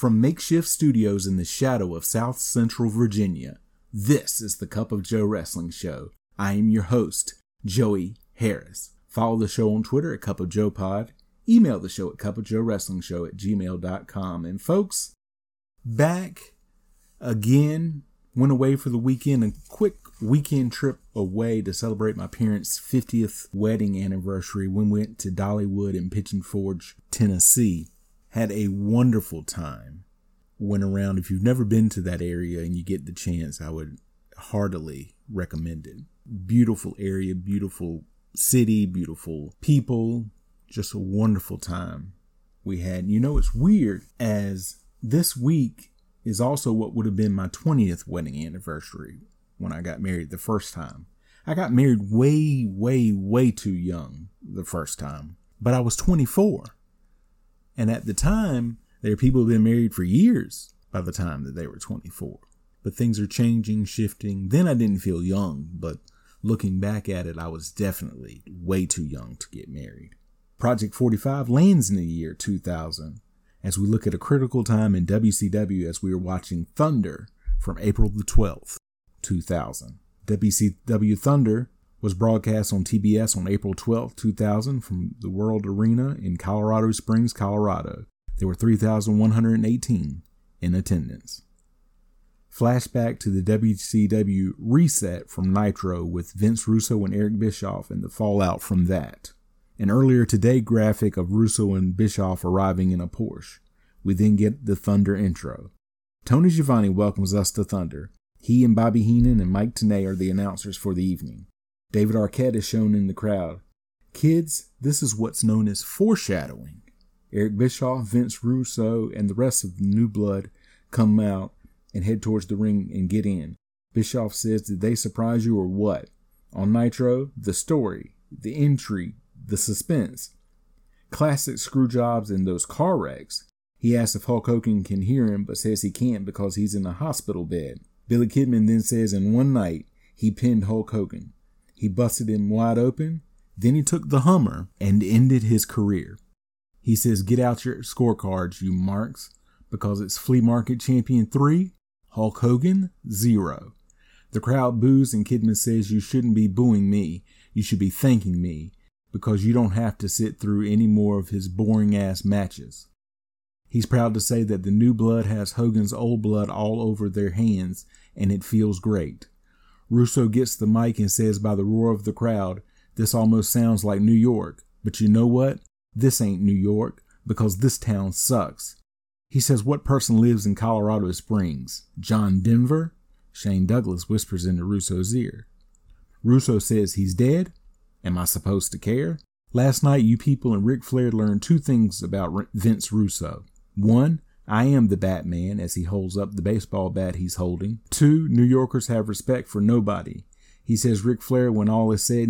From makeshift studios in the shadow of South Central Virginia, this is the Cup of Joe Wrestling Show. I am your host, Joey Harris. Follow the show on Twitter at Cup of Joe Pod. Email the show at Cup of Joe Wrestling Show at gmail.com. And folks, back again, went away for the weekend, a quick weekend trip away to celebrate my parents' 50th wedding anniversary. We went to Dollywood in Pigeon Forge, Tennessee had a wonderful time. Went around. If you've never been to that area and you get the chance, I would heartily recommend it. Beautiful area, beautiful city, beautiful people, just a wonderful time we had. You know, it's weird as this week is also what would have been my 20th wedding anniversary when I got married the first time. I got married way, way, way too young the first time, but I was 24. And at the time, there are people who've been married for years by the time that they were 24. But things are changing, shifting. Then I didn't feel young, but looking back at it, I was definitely way too young to get married. Project 45 lands in the year 2000 as we look at a critical time in WCW as we are watching Thunder from April the 12th, 2000. WCW Thunder was broadcast on TBS on April 12, 2000 from the World Arena in Colorado Springs, Colorado. There were 3,118 in attendance. Flashback to the WCW reset from Nitro with Vince Russo and Eric Bischoff and the fallout from that. An earlier today graphic of Russo and Bischoff arriving in a Porsche. We then get the Thunder intro. Tony Schiavone welcomes us to Thunder. He and Bobby Heenan and Mike Tenay are the announcers for the evening. David Arquette is shown in the crowd. Kids, this is what's known as foreshadowing. Eric Bischoff, Vince Russo, and the rest of the new blood come out and head towards the ring and get in. Bischoff says, Did they surprise you or what? On Nitro, the story, the intrigue, the suspense. Classic screw jobs and those car wrecks. He asks if Hulk Hogan can hear him, but says he can't because he's in a hospital bed. Billy Kidman then says in one night he pinned Hulk Hogan. He busted him wide open. Then he took the Hummer and ended his career. He says, Get out your scorecards, you marks, because it's Flea Market Champion 3, Hulk Hogan 0. The crowd boos, and Kidman says, You shouldn't be booing me. You should be thanking me, because you don't have to sit through any more of his boring ass matches. He's proud to say that the new blood has Hogan's old blood all over their hands, and it feels great. Russo gets the mic and says by the roar of the crowd, This almost sounds like New York, but you know what? This ain't New York, because this town sucks. He says, What person lives in Colorado Springs? John Denver? Shane Douglas whispers into Russo's ear. Russo says he's dead? Am I supposed to care? Last night, you people and Ric Flair learned two things about Vince Russo. One, I am the Batman as he holds up the baseball bat he's holding. Two, New Yorkers have respect for nobody. He says Ric Flair, when all is said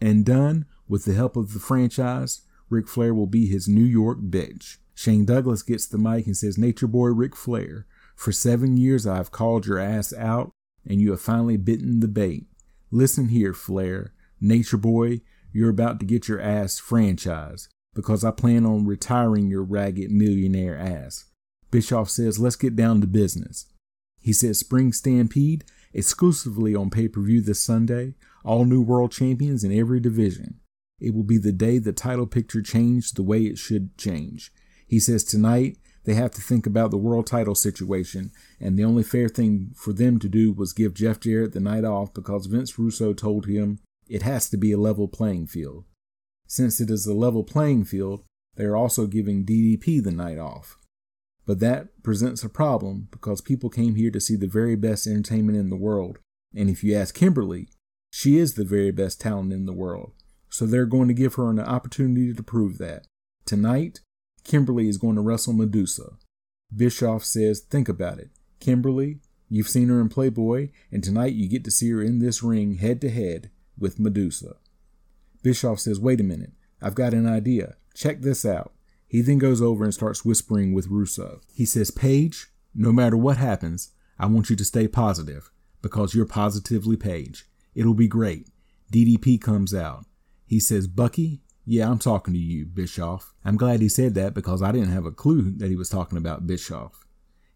and done, with the help of the franchise, Ric Flair will be his New York bitch. Shane Douglas gets the mic and says, Nature Boy Ric Flair, for seven years I have called your ass out, and you have finally bitten the bait. Listen here, Flair. Nature Boy, you're about to get your ass franchised, because I plan on retiring your ragged millionaire ass. Bischoff says, let's get down to business. He says, Spring Stampede, exclusively on pay per view this Sunday, all new world champions in every division. It will be the day the title picture changed the way it should change. He says, tonight, they have to think about the world title situation, and the only fair thing for them to do was give Jeff Jarrett the night off because Vince Russo told him it has to be a level playing field. Since it is a level playing field, they are also giving DDP the night off. But that presents a problem because people came here to see the very best entertainment in the world. And if you ask Kimberly, she is the very best talent in the world. So they're going to give her an opportunity to prove that. Tonight, Kimberly is going to wrestle Medusa. Bischoff says, Think about it. Kimberly, you've seen her in Playboy, and tonight you get to see her in this ring head to head with Medusa. Bischoff says, Wait a minute. I've got an idea. Check this out. He then goes over and starts whispering with Russo. He says, Page, no matter what happens, I want you to stay positive because you're positively Page. It'll be great. DDP comes out. He says, Bucky, yeah, I'm talking to you, Bischoff. I'm glad he said that because I didn't have a clue that he was talking about Bischoff.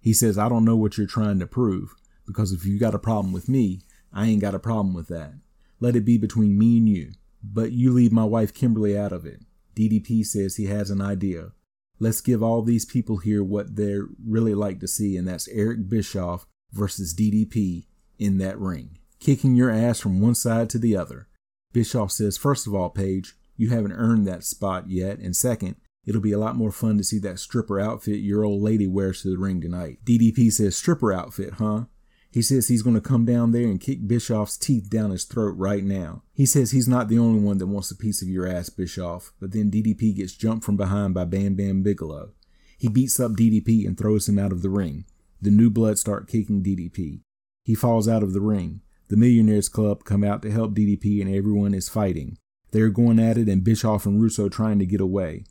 He says, I don't know what you're trying to prove because if you got a problem with me, I ain't got a problem with that. Let it be between me and you. But you leave my wife Kimberly out of it. DDP says he has an idea. Let's give all these people here what they're really like to see, and that's Eric Bischoff versus DDP in that ring, kicking your ass from one side to the other. Bischoff says, First of all, Page, you haven't earned that spot yet, and second, it'll be a lot more fun to see that stripper outfit your old lady wears to the ring tonight. DDP says, Stripper outfit, huh? He says he's going to come down there and kick Bischoff's teeth down his throat right now. He says he's not the only one that wants a piece of your ass, Bischoff, but then DDP gets jumped from behind by Bam Bam Bigelow. He beats up DDP and throws him out of the ring. The new blood start kicking DDP. He falls out of the ring. The Millionaires Club come out to help DDP and everyone is fighting. They're going at it and Bischoff and Russo trying to get away.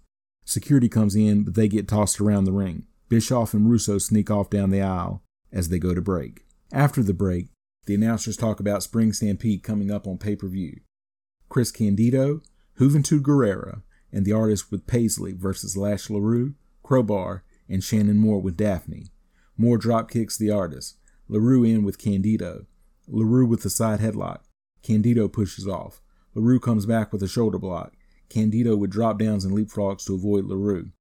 Security comes in, but they get tossed around the ring. Bischoff and Russo sneak off down the aisle as they go to break. After the break, the announcers talk about Spring Stampede coming up on pay per view. Chris Candido, Juventud Guerrera, and the artist with Paisley versus Lash LaRue, Crowbar, and Shannon Moore with Daffney. Moore drop kicks the artist. LaRue in with Candido. LaRue with the side headlock. Candido pushes off. LaRue comes back with a shoulder block. Candido with drop downs and leapfrogs to avoid LaRue.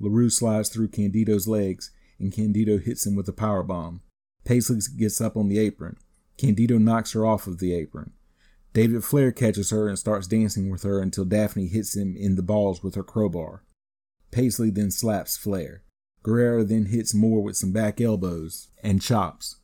LaRue slides through Candido's legs, and Candido hits him with a power bomb. Paisley gets up on the apron. Candido knocks her off of the apron. David Flair catches her and starts dancing with her until Daffney hits him in the balls with her crowbar. Paisley then slaps Flair. Guerrera then hits Moore with some back elbows and chops.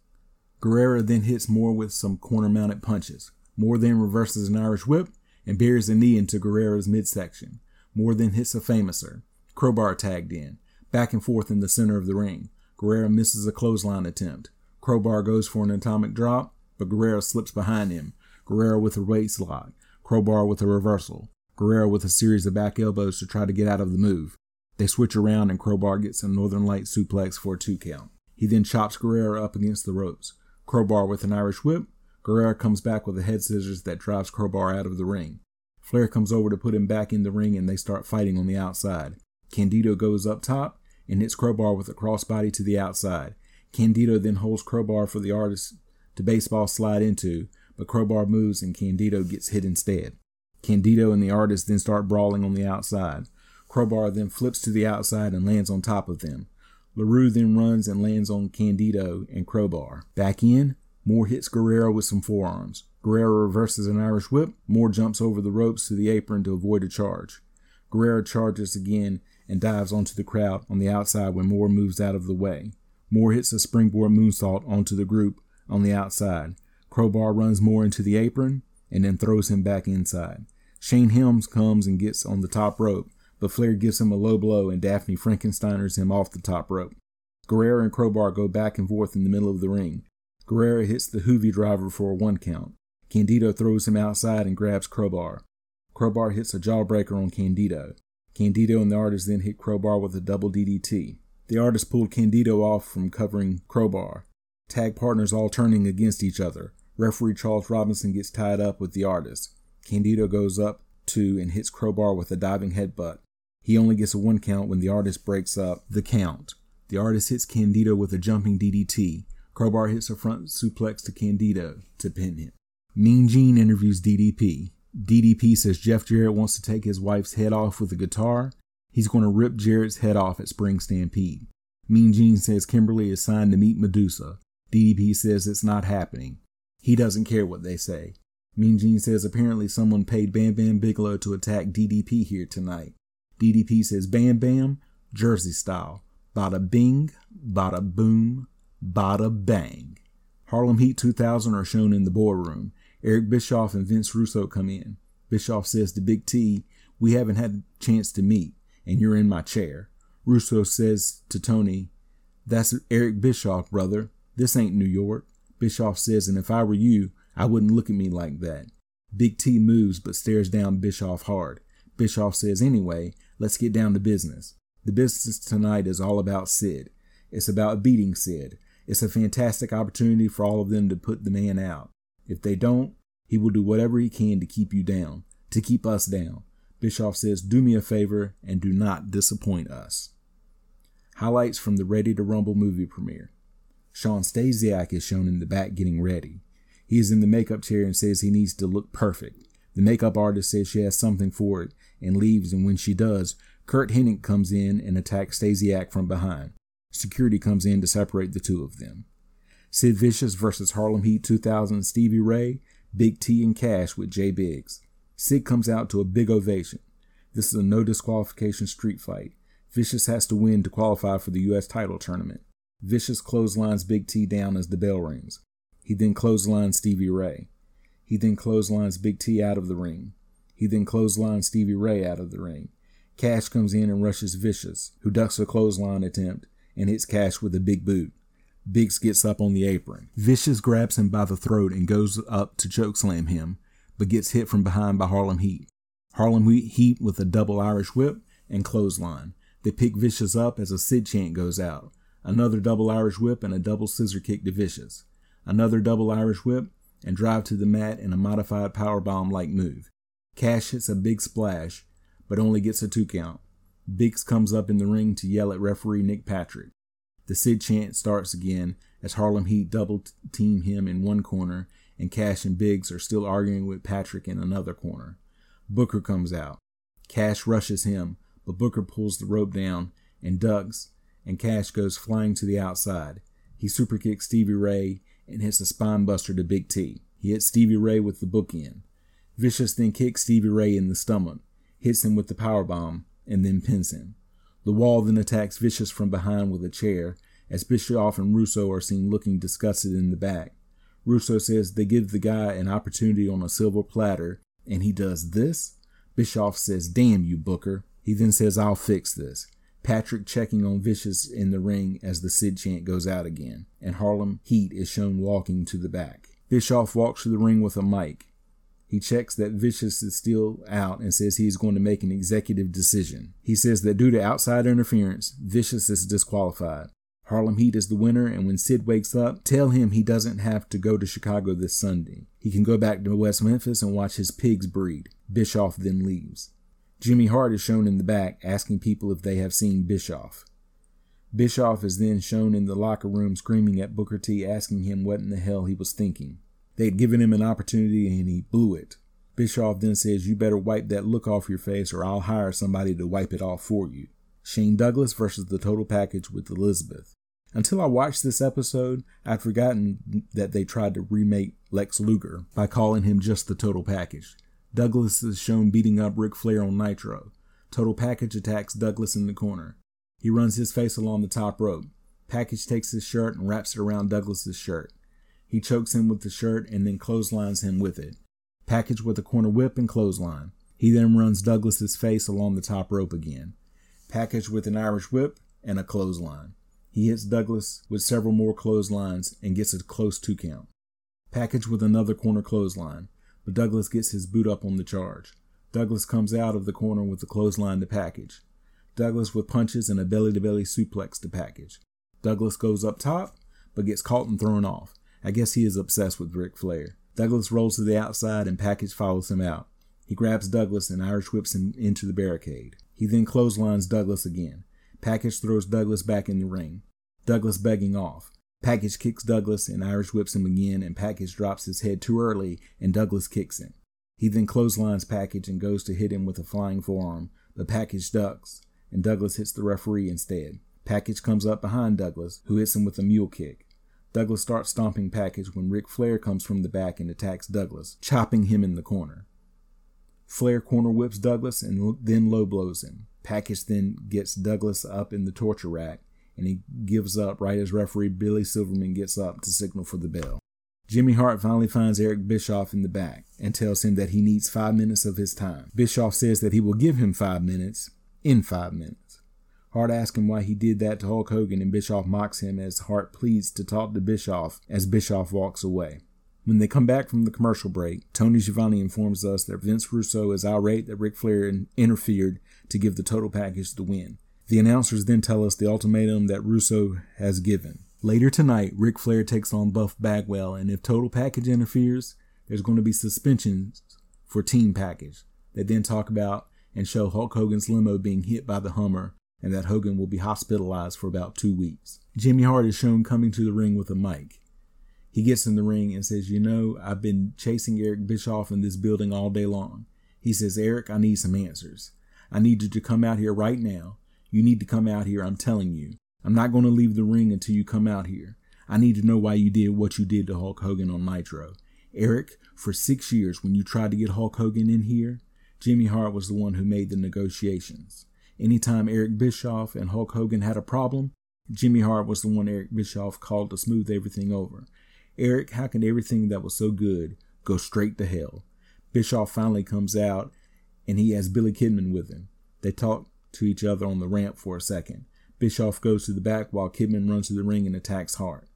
Guerrera then hits Moore with some corner mounted punches. Moore then reverses an Irish whip and buries a knee into Guerrera's midsection. Moore then hits a famouser. Crowbar tagged in, back and forth in the center of the ring. Guerrera misses a clothesline attempt. Crowbar goes for an atomic drop, but Guerrero slips behind him. Guerrero with a waist lock. Crowbar with a reversal. Guerrero with a series of back elbows to try to get out of the move. They switch around and Crowbar gets a Northern Light suplex for a two count. He then chops Guerrero up against the ropes. Crowbar with an Irish whip. Guerrero comes back with a head scissors that drives Crowbar out of the ring. Flair comes over to put him back in the ring and they start fighting on the outside. Candido goes up top and hits Crowbar with a crossbody to the outside. Candido then holds Crowbar for the artist to baseball slide into, but Crowbar moves and Candido gets hit instead. Candido and the artist then start brawling on the outside. Crowbar then flips to the outside and lands on top of them. LaRue then runs and lands on Candido and Crowbar. Back in, Moore hits Guerrero with some forearms. Guerrero reverses an Irish whip. Moore jumps over the ropes to the apron to avoid a charge. Guerrero charges again and dives onto the crowd on the outside when Moore moves out of the way. Moore hits a springboard moonsault onto the group on the outside. Crowbar runs Moore into the apron and then throws him back inside. Shane Helms comes and gets on the top rope, but Flair gives him a low blow and Daffney Frankensteiners him off the top rope. Guerrero and Crowbar go back and forth in the middle of the ring. Guerrero hits the Juvi driver for a one count. Candido throws him outside and grabs Crowbar. Crowbar hits a jawbreaker on Candido. Candido and the artist then hit Crowbar with a double DDT. The artist pulled Candido off from covering Crowbar. Tag partners all turning against each other. Referee Charles Robinson gets tied up with the artist. Candido goes up to and hits Crowbar with a diving headbutt. He only gets a one count when the artist breaks up the count. The artist hits Candido with a jumping DDT. Crowbar hits a front suplex to Candido to pin him. Mean Gene interviews DDP. DDP says Jeff Jarrett wants to take his wife's head off with a guitar He's going to rip Jarrett's head off at Spring Stampede. Mean Gene says Kimberly is signed to meet Medusa. DDP says it's not happening. He doesn't care what they say. Mean Gene says apparently someone paid Bam Bam Bigelow to attack DDP here tonight. DDP says Bam Bam, Jersey style. Bada bing, bada boom, bada bang. Harlem Heat 2000 are shown in the boardroom. Eric Bischoff and Vince Russo come in. Bischoff says to Big T, We haven't had a chance to meet and you're in my chair. Russo says to Tony, That's Eric Bischoff, brother. This ain't New York. Bischoff says, and if I were you, I wouldn't look at me like that. Big T moves but stares down Bischoff hard. Bischoff says, anyway, let's get down to business. The business tonight is all about Sid. It's about beating Sid. It's a fantastic opportunity for all of them to put the man out. If they don't, he will do whatever he can to keep you down, to keep us down. Bischoff says, Do me a favor and do not disappoint us. Highlights from the Ready to Rumble movie premiere. Shawn Stasiak is shown in the back getting ready. He is in the makeup chair and says he needs to look perfect. The makeup artist says she has something for it and leaves, and when she does, Curt Hennig comes in and attacks Stasiak from behind. Security comes in to separate the two of them. Sid Vicious versus Harlem Heat 2000 Stevie Ray, Big T and Cash with Jay Biggs. Sid comes out to a big ovation. This is a no disqualification street fight. Vicious has to win to qualify for the U.S. title tournament. Vicious clotheslines Big T down as the bell rings. He then clotheslines Stevie Ray. He then clotheslines Big T out of the ring. He then clotheslines Stevie Ray out of the ring. Cash comes in and rushes Vicious, who ducks a clothesline attempt and hits Cash with a big boot. Biggs gets up on the apron. Vicious grabs him by the throat and goes up to chokeslam him, but gets hit from behind by Harlem Heat. Harlem Heat with a double Irish whip and clothesline. They pick Vicious up as a Sid chant goes out. Another double Irish whip and a double scissor kick to Vicious. Another double Irish whip and drive to the mat in a modified powerbomb like move. Cash hits a big splash, but only gets a two count. Biggs comes up in the ring to yell at referee Nick Patrick. The Sid chant starts again as Harlem Heat double team him in one corner and Cash and Biggs are still arguing with Patrick in another corner. Booker comes out. Cash rushes him, but Booker pulls the rope down and ducks, and Cash goes flying to the outside. He superkicks Stevie Ray and hits a spinebuster to Big T. He hits Stevie Ray with the bookend. Vicious then kicks Stevie Ray in the stomach, hits him with the power bomb, and then pins him. The wall then attacks Vicious from behind with a chair, as Bischoff and Russo are seen looking disgusted in the back. Russo says they give the guy an opportunity on a silver platter, and he does this? Bischoff says, Damn you, Booker. He then says, I'll fix this. Patrick checking on Vicious in the ring as the Sid chant goes out again, and Harlem Heat is shown walking to the back. Bischoff walks to the ring with a mic. He checks that Vicious is still out and says he is going to make an executive decision. He says that due to outside interference, Vicious is disqualified. Harlem Heat is the winner, and when Sid wakes up, tell him he doesn't have to go to Chicago this Sunday. He can go back to West Memphis and watch his pigs breed. Bischoff then leaves. Jimmy Hart is shown in the back asking people if they have seen Bischoff. Bischoff is then shown in the locker room screaming at Booker T, asking him what in the hell he was thinking. They had given him an opportunity and he blew it. Bischoff then says, You better wipe that look off your face or I'll hire somebody to wipe it off for you. Shane Douglas versus the Total Package with Elizabeth. Until I watched this episode, I'd forgotten that they tried to remake Lex Luger by calling him just the Total Package. Douglas is shown beating up Ric Flair on Nitro. Total Package attacks Douglas in the corner. He runs his face along the top rope. Package takes his shirt and wraps it around Douglas's shirt. He chokes him with the shirt and then clotheslines him with it. Package with a corner whip and clothesline. He then runs Douglas's face along the top rope again. Package with an Irish whip and a clothesline. He hits Douglas with several more clotheslines and gets a close two count. Package with another corner clothesline, but Douglas gets his boot up on the charge. Douglas comes out of the corner with the clothesline to package. Douglas with punches and a belly to belly suplex to package. Douglas goes up top, but gets caught and thrown off. I guess he is obsessed with Ric Flair. Douglas rolls to the outside and Package follows him out. He grabs Douglas and Irish whips him into the barricade. He then clotheslines Douglas again. Package throws Douglas back in the ring. Douglas begging off. Package kicks Douglas and Irish whips him again, and Package drops his head too early, and Douglas kicks him. He then clotheslines Package and goes to hit him with a flying forearm, but Package ducks, and Douglas hits the referee instead. Package comes up behind Douglas, who hits him with a mule kick. Douglas starts stomping Package when Ric Flair comes from the back and attacks Douglas, chopping him in the corner. Flair corner whips Douglas and then low blows him. Package then gets Douglas up in the torture rack, and he gives up right as referee Billy Silverman gets up to signal for the bell. Jimmy Hart finally finds Eric Bischoff in the back and tells him that he needs five minutes of his time. Bischoff says that he will give him five minutes in five minutes. Hart asks him why he did that to Hulk Hogan, and Bischoff mocks him as Hart pleads to talk to Bischoff as Bischoff walks away. When they come back from the commercial break, Tony Schiavone informs us that Vince Russo is irate that Ric Flair interfered to give the total package the win. The announcers then tell us the ultimatum that Russo has given. Later tonight, Ric Flair takes on Buff Bagwell, and if Total Package interferes, there's going to be suspensions for Team Package. They then talk about and show Hulk Hogan's limo being hit by the Hummer and that Hogan will be hospitalized for about two weeks. Jimmy Hart is shown coming to the ring with a mic. He gets in the ring and says, You know, I've been chasing Eric Bischoff in this building all day long. He says, Eric, I need some answers. I need you to come out here right now. You need to come out here, I'm telling you. I'm not going to leave the ring until you come out here. I need to know why you did what you did to Hulk Hogan on Nitro. Eric, for six years, when you tried to get Hulk Hogan in here, Jimmy Hart was the one who made the negotiations. Anytime Eric Bischoff and Hulk Hogan had a problem, Jimmy Hart was the one Eric Bischoff called to smooth everything over. Eric, how can everything that was so good go straight to hell? Bischoff finally comes out and he has Billy Kidman with him. They talk to each other on the ramp for a second. Bischoff goes to the back while Kidman runs to the ring and attacks Hart.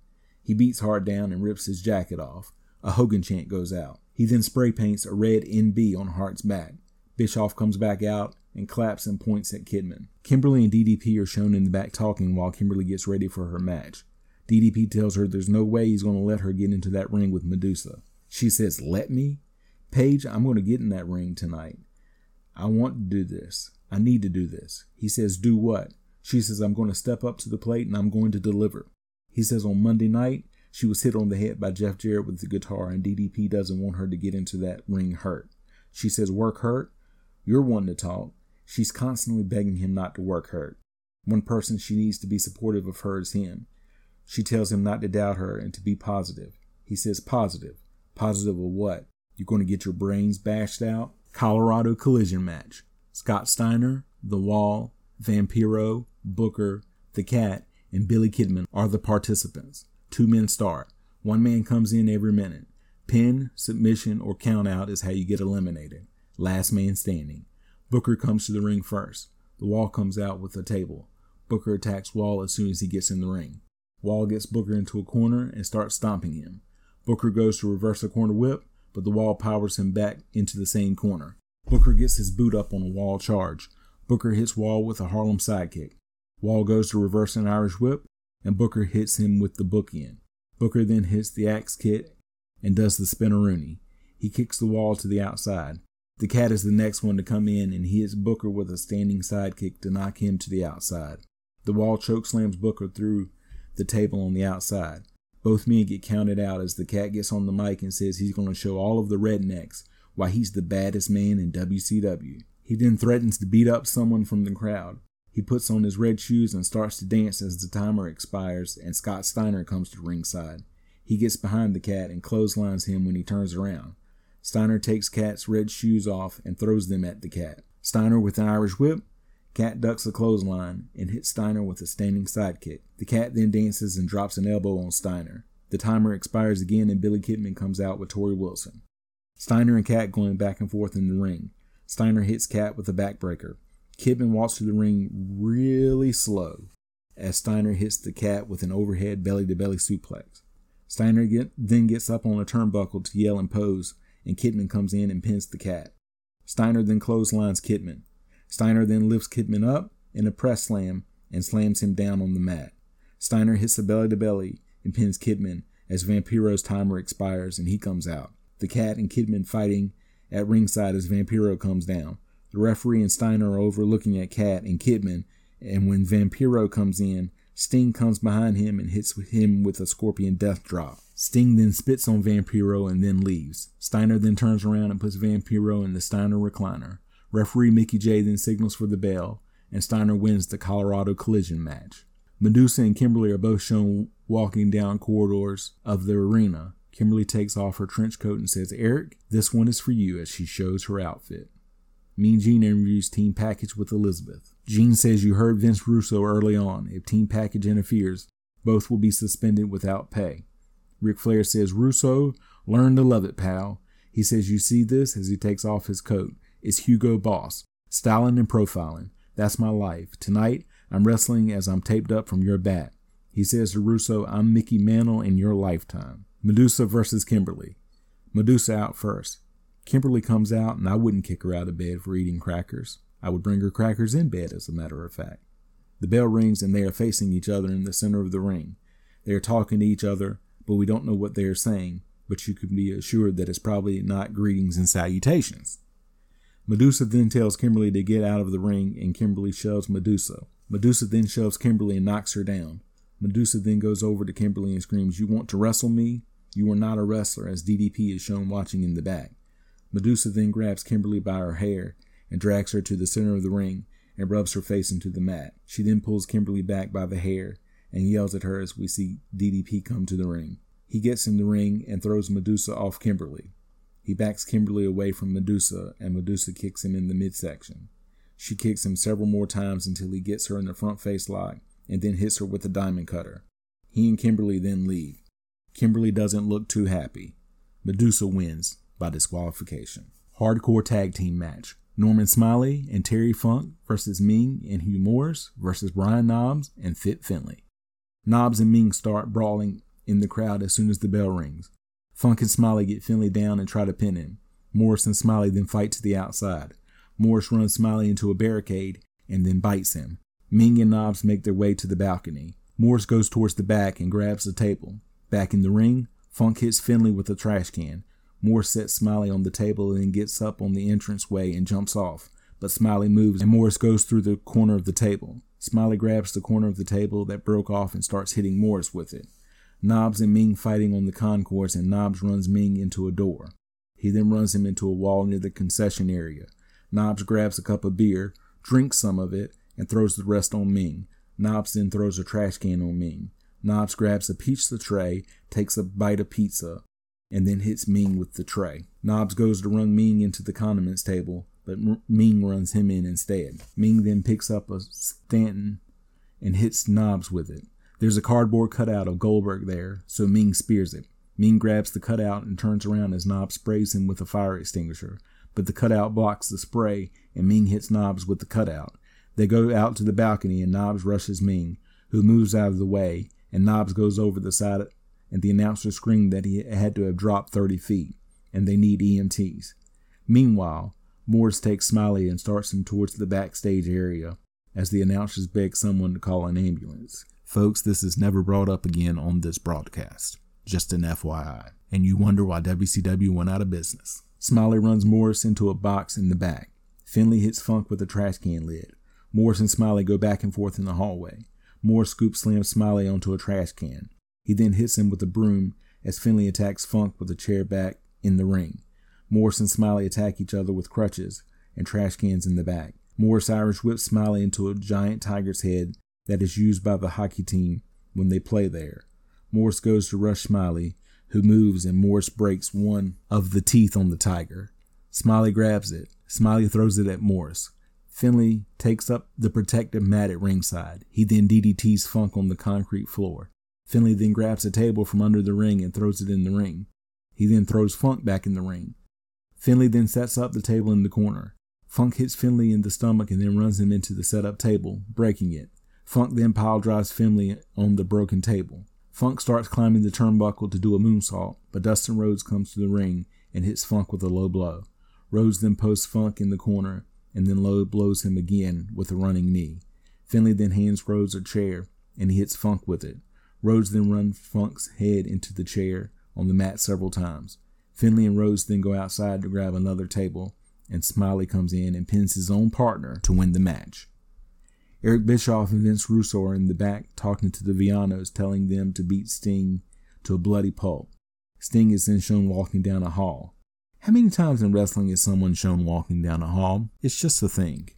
He beats Hart down and rips his jacket off. A Hogan chant goes out. He then spray paints a red NB on Hart's back. Bischoff comes back out and claps and points at Kidman. Kimberly and DDP are shown in the back talking while Kimberly gets ready for her match. DDP tells her there's no way he's going to let her get into that ring with Medusa. She says, Let me? Page, I'm going to get in that ring tonight. I want to do this. I need to do this. He says, Do what? She says, I'm going to step up to the plate and I'm going to deliver. He says, On Monday night, she was hit on the head by Jeff Jarrett with the guitar, and DDP doesn't want her to get into that ring hurt. She says, Work hurt? You're one to talk. She's constantly begging him not to work hurt. One person she needs to be supportive of her is him. She tells him not to doubt her and to be positive. He says, Positive. Positive of what? You're going to get your brains bashed out? Colorado collision match. Scott Steiner, The Wall, Vampiro, Booker, The Cat, and Billy Kidman are the participants. Two men start. One man comes in every minute. Pin, submission, or count out is how you get eliminated. Last man standing. Booker comes to the ring first. The Wall comes out with a table. Booker attacks Wall as soon as he gets in the ring. Wall gets Booker into a corner and starts stomping him. Booker goes to reverse a corner whip, but the Wall powers him back into the same corner. Booker gets his boot up on a Wall charge. Booker hits Wall with a Harlem sidekick. Wall goes to reverse an Irish whip, and Booker hits him with the book end. Booker then hits the axe kick and does the spinneroonie. He kicks the wall to the outside. The cat is the next one to come in and he hits Booker with a standing sidekick to knock him to the outside. The wall choke slams Booker through the table on the outside. Both men get counted out as the cat gets on the mic and says he's going to show all of the rednecks why he's the baddest man in WCW. He then threatens to beat up someone from the crowd. He puts on his red shoes and starts to dance as the timer expires and Scott Steiner comes to ringside. He gets behind the cat and clotheslines him when he turns around. Steiner takes Cat's red shoes off and throws them at the cat. Steiner with an Irish whip Cat ducks a clothesline and hits Steiner with a standing sidekick. The cat then dances and drops an elbow on Steiner. The timer expires again and Billy Kidman comes out with Torrie Wilson. Steiner and Cat going back and forth in the ring. Steiner hits Cat with a backbreaker. Kidman walks to the ring really slow as Steiner hits the cat with an overhead belly to belly suplex. Steiner get, then gets up on a turnbuckle to yell and pose, and Kidman comes in and pins the cat. Steiner then clotheslines Kidman. Steiner then lifts Kidman up in a press slam and slams him down on the mat. Steiner hits a belly to belly and pins Kidman as Vampiro's timer expires and he comes out. The cat and Kidman fighting at ringside as Vampiro comes down. The referee and Steiner are overlooking at Cat and Kidman, and when Vampiro comes in, Sting comes behind him and hits him with a scorpion death drop. Sting then spits on Vampiro and then leaves. Steiner then turns around and puts Vampiro in the Steiner recliner. Referee Mickie Jay then signals for the bell, and Steiner wins the Colorado collision match. Medusa and Kimberly are both shown walking down corridors of the arena. Kimberly takes off her trench coat and says, Eric, this one is for you as she shows her outfit. Mean Gene interviews Team Package with Elizabeth. Gene says you heard Vince Russo early on. If Team Package interferes, both will be suspended without pay. Ric Flair says, Russo, learn to love it, pal. He says, You see this as he takes off his coat is Hugo Boss. Styling and profiling. That's my life. Tonight, I'm wrestling as I'm taped up from your bat. He says to Russo, I'm Mickey Mantle in your lifetime. Medusa versus Kimberly. Medusa out first. Kimberly comes out, and I wouldn't kick her out of bed for eating crackers. I would bring her crackers in bed, as a matter of fact. The bell rings, and they are facing each other in the center of the ring. They are talking to each other, but we don't know what they are saying, but you can be assured that it's probably not greetings and salutations. Medusa then tells Kimberly to get out of the ring, and Kimberly shoves Medusa. Medusa then shoves Kimberly and knocks her down. Medusa then goes over to Kimberly and screams, You want to wrestle me? You are not a wrestler, as DDP is shown watching in the back. Medusa then grabs Kimberly by her hair and drags her to the center of the ring and rubs her face into the mat. She then pulls Kimberly back by the hair and yells at her as we see DDP come to the ring. He gets in the ring and throws Medusa off Kimberly. He backs Kimberly away from Medusa and Medusa kicks him in the midsection. She kicks him several more times until he gets her in the front face lock and then hits her with a diamond cutter. He and Kimberly then leave. Kimberly doesn't look too happy. Medusa wins by disqualification. Hardcore tag team match. Norman Smiley and Terry Funk versus Meng and Hugh Morris versus Brian Knobbs and Fit Finlay. Knobbs and Meng start brawling in the crowd as soon as the bell rings. Funk and Smiley get Finlay down and try to pin him. Morris and Smiley then fight to the outside. Morris runs Smiley into a barricade and then bites him. Meng and Knobbs make their way to the balcony. Morris goes towards the back and grabs the table. Back in the ring, Funk hits Finlay with a trash can. Morris sets Smiley on the table and then gets up on the entranceway and jumps off. But Smiley moves and Morris goes through the corner of the table. Smiley grabs the corner of the table that broke off and starts hitting Morris with it. Knobbs and Meng fighting on the concourse and Knobbs runs Meng into a door. He then runs him into a wall near the concession area. Knobbs grabs a cup of beer, drinks some of it, and throws the rest on Meng. Knobbs then throws a trash can on Meng. Knobbs grabs a pizza tray, takes a bite of pizza, and then hits Meng with the tray. Knobbs goes to run Meng into the condiments table, but Meng runs him in instead. Meng then picks up a Stanton and hits Knobbs with it. There's a cardboard cutout of Goldberg there, so Meng spears it. Meng grabs the cutout and turns around as Knobbs sprays him with a fire extinguisher, but the cutout blocks the spray and Meng hits Knobbs with the cutout. They go out to the balcony and Knobbs rushes Meng, who moves out of the way, and Knobbs goes over the side and the announcer screamed that he had to have dropped 30 feet and they need EMTs. Meanwhile, Morris takes Smiley and starts him towards the backstage area as the announcers beg someone to call an ambulance. Folks, this is never brought up again on this broadcast. Just an FYI. And you wonder why WCW went out of business. Smiley runs Morris into a box in the back. Finlay hits Funk with a trash can lid. Morris and Smiley go back and forth in the hallway. Morris scoop slams Smiley onto a trash can. He then hits him with a broom as Finlay attacks Funk with a chair back in the ring. Morris and Smiley attack each other with crutches and trash cans in the back. Morris Irish whips Smiley into a giant tiger's head that is used by the hockey team when they play there. Morris goes to rush Smiley, who moves and Morris breaks one of the teeth on the tiger. Smiley grabs it. Smiley throws it at Morris. Finlay takes up the protective mat at ringside. He then DDTs Funk on the concrete floor. Finlay then grabs a table from under the ring and throws it in the ring. He then throws Funk back in the ring. Finlay then sets up the table in the corner. Funk hits Finlay in the stomach and then runs him into the setup table, breaking it. Funk then pile drives Finlay on the broken table. Funk starts climbing the turnbuckle to do a moonsault, but Dustin Rhodes comes to the ring and hits Funk with a low blow. Rhodes then posts Funk in the corner and then low blows him again with a running knee. Finlay then hands Rhodes a chair and he hits Funk with it. Rhodes then runs Funk's head into the chair on the mat several times. Finlay and Rhodes then go outside to grab another table, and Smiley comes in and pins his own partner to win the match. Eric Bischoff and Vince Russo are in the back talking to the Villanos, telling them to beat Sting to a bloody pulp. Sting is then shown walking down a hall. How many times in wrestling is someone shown walking down a hall? It's just a thing.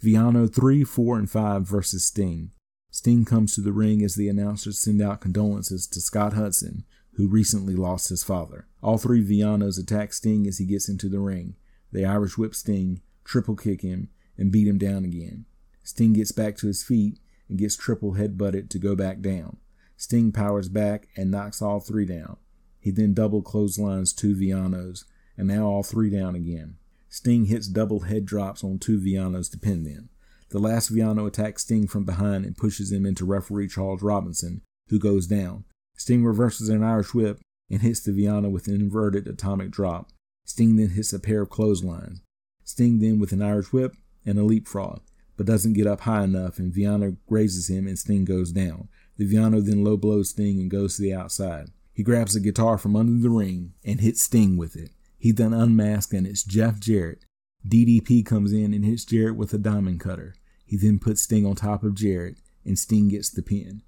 Villano 3, 4, and 5 versus Sting. Sting comes to the ring as the announcers send out condolences to Scott Hudson, who recently lost his father. All three Villanos attack Sting as he gets into the ring. They Irish whip Sting, triple kick him, and beat him down again. Sting gets back to his feet and gets triple headbutted to go back down. Sting powers back and knocks all three down. He then double clotheslines two Villanos, and now all three down again. Sting hits double head drops on two Villanos to pin them. The last Villano attacks Sting from behind and pushes him into referee Charles Robinson, who goes down. Sting reverses an Irish whip and hits the Villano with an inverted atomic drop. Sting then hits a pair of clotheslines. Sting then with an Irish whip and a leapfrog, but doesn't get up high enough, and Villano grazes him and Sting goes down. The Villano then low blows Sting and goes to the outside. He grabs a guitar from under the ring and hits Sting with it. He then unmasked and it's Jeff Jarrett. DDP comes in and hits Jarrett with a diamond cutter. He then puts Sting on top of Jarrett, and Sting gets the pin.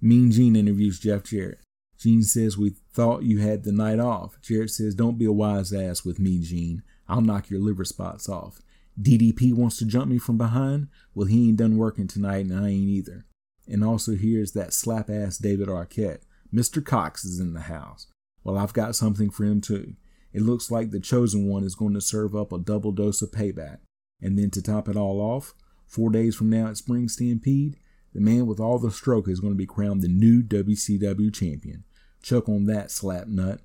Mean Gene interviews Jeff Jarrett. Gene says, We thought you had the night off. Jarrett says, Don't be a wise ass with me, Gene. I'll knock your liver spots off. DDP wants to jump me from behind? Well, he ain't done working tonight, and I ain't either. And also, here's that slap ass David Arquette. Mr. Cox is in the house. Well, I've got something for him, too. It looks like the chosen one is going to serve up a double dose of payback. And then to top it all off, Four days from now at Spring Stampede, the man with all the stroke is going to be crowned the new WCW champion. Chuck on that, slap nut.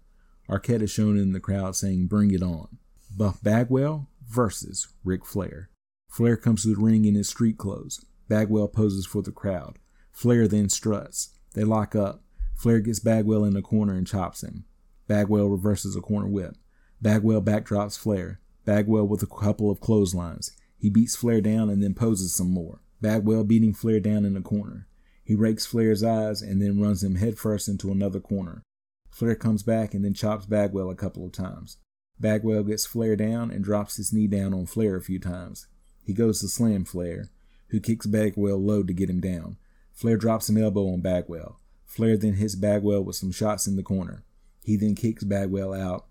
Arquette is shown in the crowd saying, Bring it on. Buff Bagwell versus Ric Flair. Flair comes to the ring in his street clothes. Bagwell poses for the crowd. Flair then struts. They lock up. Flair gets Bagwell in the corner and chops him. Bagwell reverses a corner whip. Bagwell backdrops Flair. Bagwell with a couple of clotheslines. He beats Flair down and then poses some more. Bagwell beating Flair down in the corner. He rakes Flair's eyes and then runs him headfirst into another corner. Flair comes back and then chops Bagwell a couple of times. Bagwell gets Flair down and drops his knee down on Flair a few times. He goes to slam Flair, who kicks Bagwell low to get him down. Flair drops an elbow on Bagwell. Flair then hits Bagwell with some shots in the corner. He then kicks Bagwell out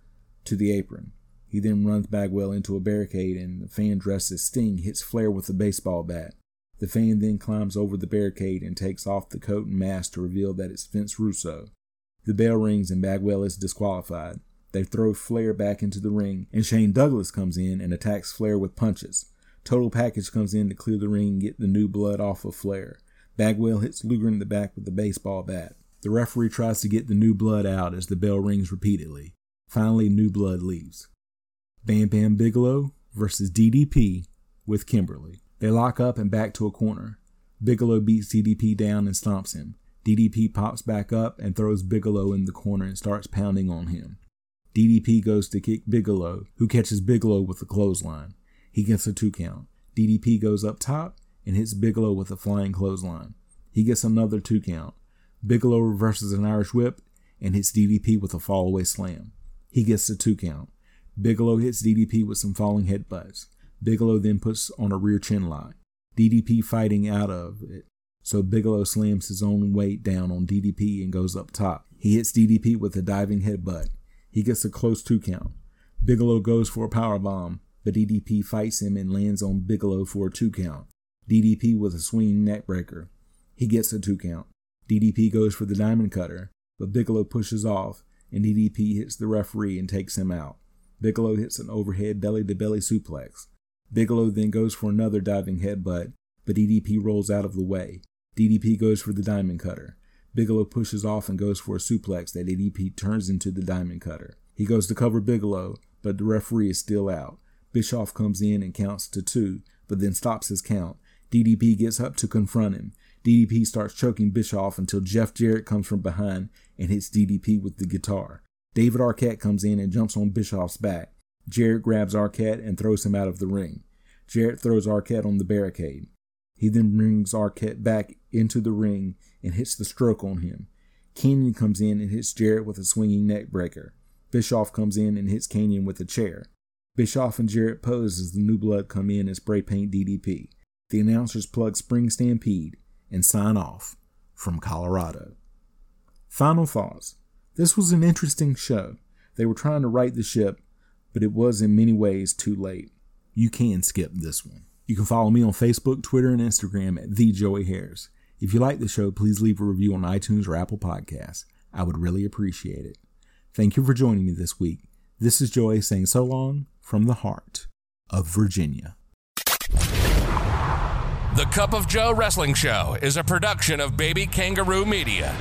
to the apron. He then runs Bagwell into a barricade, and the fan dressed as Sting hits Flair with a baseball bat. The fan then climbs over the barricade and takes off the coat and mask to reveal that it's Vince Russo. The bell rings and Bagwell is disqualified. They throw Flair back into the ring, and Shane Douglas comes in and attacks Flair with punches. Total Package comes in to clear the ring and get the new blood off of Flair. Bagwell hits Luger in the back with a baseball bat. The referee tries to get the new blood out as the bell rings repeatedly. Finally, new blood leaves. Bam Bam Bigelow versus DDP with Kimberly. They lock up and back to a corner. Bigelow beats DDP down and stomps him. DDP pops back up and throws Bigelow in the corner and starts pounding on him. DDP goes to kick Bigelow, who catches Bigelow with a clothesline. He gets a two count. DDP goes up top and hits Bigelow with a flying clothesline. He gets another two count. Bigelow reverses an Irish whip and hits DDP with a fallaway slam. He gets a two count. Bigelow hits DDP with some falling headbutts. Bigelow then puts on a rear chin lock. DDP fighting out of it. So Bigelow slams his own weight down on DDP and goes up top. He hits DDP with a diving headbutt. He gets a close two count. Bigelow goes for a power bomb, but DDP fights him and lands on Bigelow for a two count. DDP with a swinging neckbreaker. He gets a two count. DDP goes for the diamond cutter, but Bigelow pushes off, and DDP hits the referee and takes him out. Bigelow hits an overhead belly to belly suplex. Bigelow then goes for another diving headbutt, but DDP rolls out of the way. DDP goes for the diamond cutter. Bigelow pushes off and goes for a suplex that DDP turns into the diamond cutter. He goes to cover Bigelow, but the referee is still out. Bischoff comes in and counts to two, but then stops his count. DDP gets up to confront him. DDP starts choking Bischoff until Jeff Jarrett comes from behind and hits DDP with the guitar. David Arquette comes in and jumps on Bischoff's back. Jarrett grabs Arquette and throws him out of the ring. Jarrett throws Arquette on the barricade. He then brings Arquette back into the ring and hits the stroke on him. Kanyon comes in and hits Jarrett with a swinging neck breaker. Bischoff comes in and hits Kanyon with a chair. Bischoff and Jarrett pose as the new blood come in and spray paint DDP. The announcers plug Spring Stampede and sign off from Colorado. Final thoughts. This was an interesting show. They were trying to right the ship, but it was in many ways too late. You can skip this one. You can follow me on Facebook, Twitter, and Instagram at the Joey. If you like the show, please leave a review on iTunes or Apple Podcasts. I would really appreciate it. Thank you for joining me this week. This is Joy saying so long from the heart of Virginia. The Cup of Joe Wrestling Show is a production of Baby Kangaroo Media.